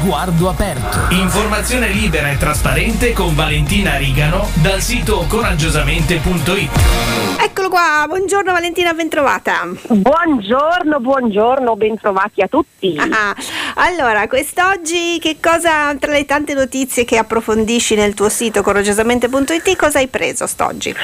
sguardo aperto. Informazione libera e trasparente con Valentina Rigano dal sito coraggiosamente.it. Eccolo qua, buongiorno Valentina, bentrovata. Buongiorno, buongiorno, bentrovati a tutti. Ah, allora, quest'oggi che cosa, tra le tante notizie che approfondisci nel tuo sito coraggiosamente.it, cosa hai preso st'oggi?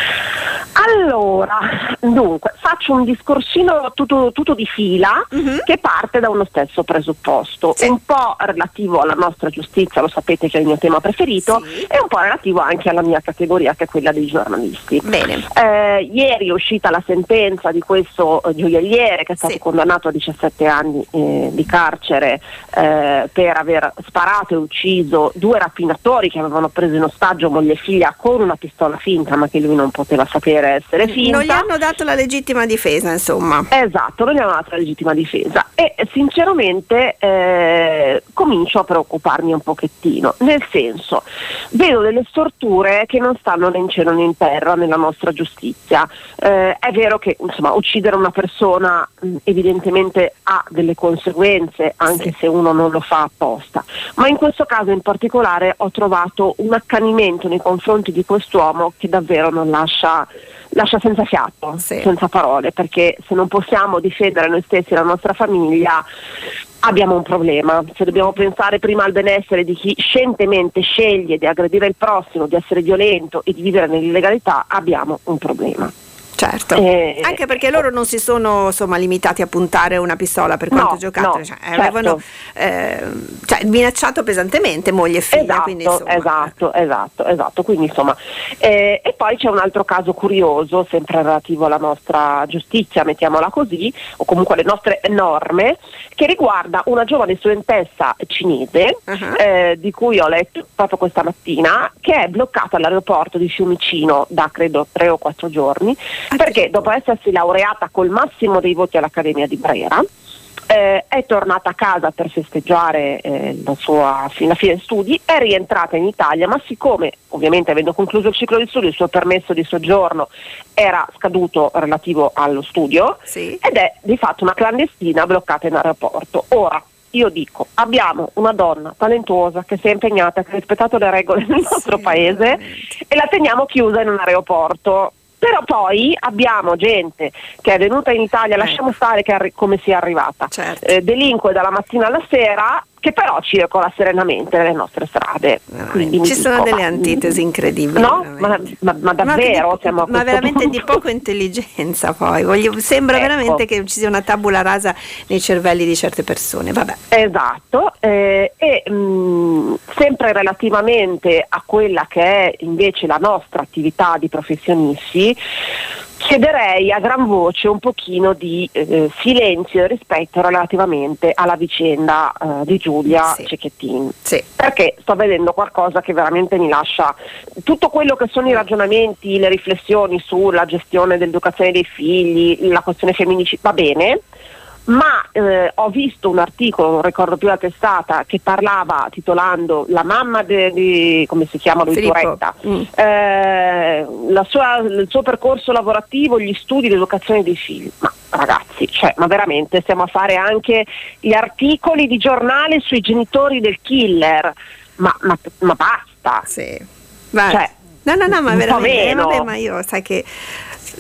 Allora, dunque, faccio un discorsino tutto, tutto di fila Mhm. che parte da uno stesso presupposto, Sì. un po' relativo alla nostra giustizia, lo sapete che è il mio tema preferito, Sì. e un po' relativo anche alla mia categoria che è quella dei giornalisti. Bene. Eh, ieri è uscita la sentenza di questo eh, gioielliere che è stato Sì. condannato a 17 anni eh, di carcere eh, per aver sparato e ucciso due rapinatori che avevano preso in ostaggio moglie e figlia con una pistola finta ma che lui non poteva sapere essere finta. Non gli hanno dato la legittima difesa, insomma. Esatto, non gli hanno dato la legittima difesa e eh, sinceramente eh, comincio a preoccuparmi un pochettino, nel senso vedo delle storture che non stanno né in cielo né in terra nella nostra giustizia. Eh, è vero che insomma, uccidere una persona mh, evidentemente ha delle conseguenze anche Sì. se uno non lo fa apposta, ma in questo caso in particolare ho trovato un accanimento nei confronti di quest'uomo che davvero non lascia lascia senza fiato, Sì. senza parole, perché se non possiamo difendere noi stessi e la nostra famiglia abbiamo un problema. Se dobbiamo pensare prima al benessere di chi scientemente sceglie di aggredire il prossimo, di essere violento e di vivere nell'illegalità, abbiamo un problema. Certo. Eh, Anche perché loro non si sono insomma, limitati a puntare una pistola per No, quanto giocattolo, no, cioè, certo. avevano eh, cioè, minacciato pesantemente moglie e figlia. Esatto, quindi, insomma, esatto, esatto, esatto. Quindi insomma, eh, e poi c'è un altro caso curioso, sempre relativo alla nostra giustizia, mettiamola così, o comunque alle nostre norme, che riguarda una giovane studentessa cinese, Uh-huh. eh, di cui ho letto proprio questa mattina, che è bloccata all'aeroporto di Fiumicino da credo tre o quattro giorni, perché dopo essersi laureata col massimo dei voti all'Accademia di Brera, eh, è tornata a casa per festeggiare eh, la sua fine dei studi, è rientrata in Italia, ma siccome ovviamente avendo concluso il ciclo di studi il suo permesso di soggiorno era scaduto relativo allo studio Sì. ed è di fatto una clandestina bloccata in aeroporto. Ora, io dico, abbiamo una donna talentuosa che si è impegnata, che ha rispettato le regole del nostro Sì, paese veramente. e la teniamo chiusa in un aeroporto. Però poi abbiamo gente che è venuta in Italia, lasciamo stare che come sia arrivata, Certo. eh, delinque dalla mattina alla sera, che però circola serenamente nelle nostre strade. Quindi Ci sono dico, delle ma- antitesi incredibili. No? Ma, ma- ma davvero? Ma, di, veramente di punto? poca intelligenza poi. Voglio- sembra Ecco. veramente che ci sia una tabula rasa nei cervelli di certe persone. Vabbè. Esatto, eh, e mh, sempre relativamente a quella che è invece la nostra attività di professionisti, chiederei a gran voce un pochino di eh, silenzio e rispetto relativamente alla vicenda eh, di Giulia Sì. Cecchettin. Sì. Perché sto vedendo qualcosa che veramente mi lascia tutto quello che sono i ragionamenti, le riflessioni sulla gestione dell'educazione dei figli, la questione femminicida, va bene, ma eh, ho visto un articolo, non ricordo più la testata, che parlava titolando la mamma di, come si chiama lui, Filippo. Turetta, Mm. eh, la sua- il suo percorso lavorativo, gli studi, l'educazione dei figli. Ma ragazzi, cioè, ma veramente stiamo a fare anche gli articoli di giornale sui genitori del killer? Ma, ma- ma basta! Sì. Cioè, no, no, no, ma veramente. eh, vabbè, ma io sai che.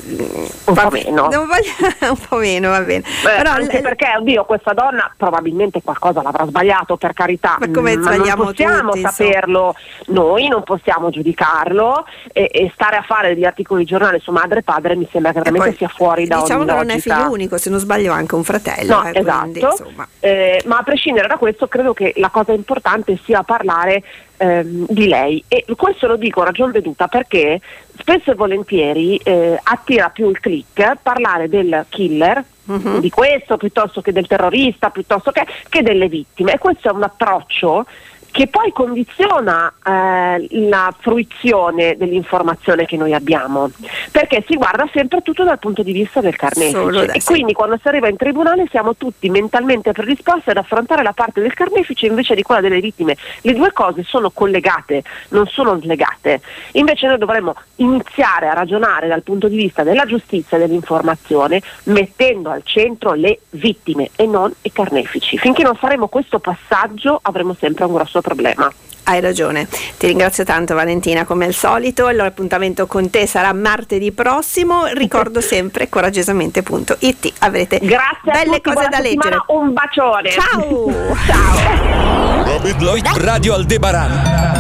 Un po' meno. non voglio- un po' meno, va bene. Beh, Però anche l- perché, oddio, questa donna probabilmente qualcosa l'avrà sbagliato, per carità, Ma come sbagliamo non possiamo tutti, insomma. saperlo noi, non possiamo giudicarlo e, e stare a fare degli articoli di giornale su madre e padre mi sembra che veramente poi sia fuori da Diciamo ogni che non è figlio unico, se non sbaglio anche un fratello. No, eh, quindi, esatto. insomma. Eh, ma a prescindere da questo, credo che la cosa importante sia parlare ehm, di lei. E questo lo dico a ragion veduta perché spesso e volentieri eh, attira più il click parlare del killer. Mhm. Di questo piuttosto che del terrorista, piuttosto che, che delle vittime. E questo è un approccio che poi condiziona eh, la fruizione dell'informazione che noi abbiamo, perché si guarda sempre tutto dal punto di vista del carnefice e quindi quando si arriva in tribunale siamo tutti mentalmente predisposti ad affrontare la parte del carnefice invece di quella delle vittime. Le due cose sono collegate, non sono slegate. Invece noi dovremmo iniziare a ragionare dal punto di vista della giustizia e dell'informazione mettendo al centro le vittime e non i carnefici. Finché non faremo questo passaggio avremo sempre un grosso problema. Hai ragione, ti ringrazio tanto Valentina come al solito, l'appuntamento con te sarà martedì prossimo, ricordo sempre coraggiosamente.it, avrete Grazie belle tutti, cose da leggere. Un bacione. Ciao! Ciao. Radio Aldebaran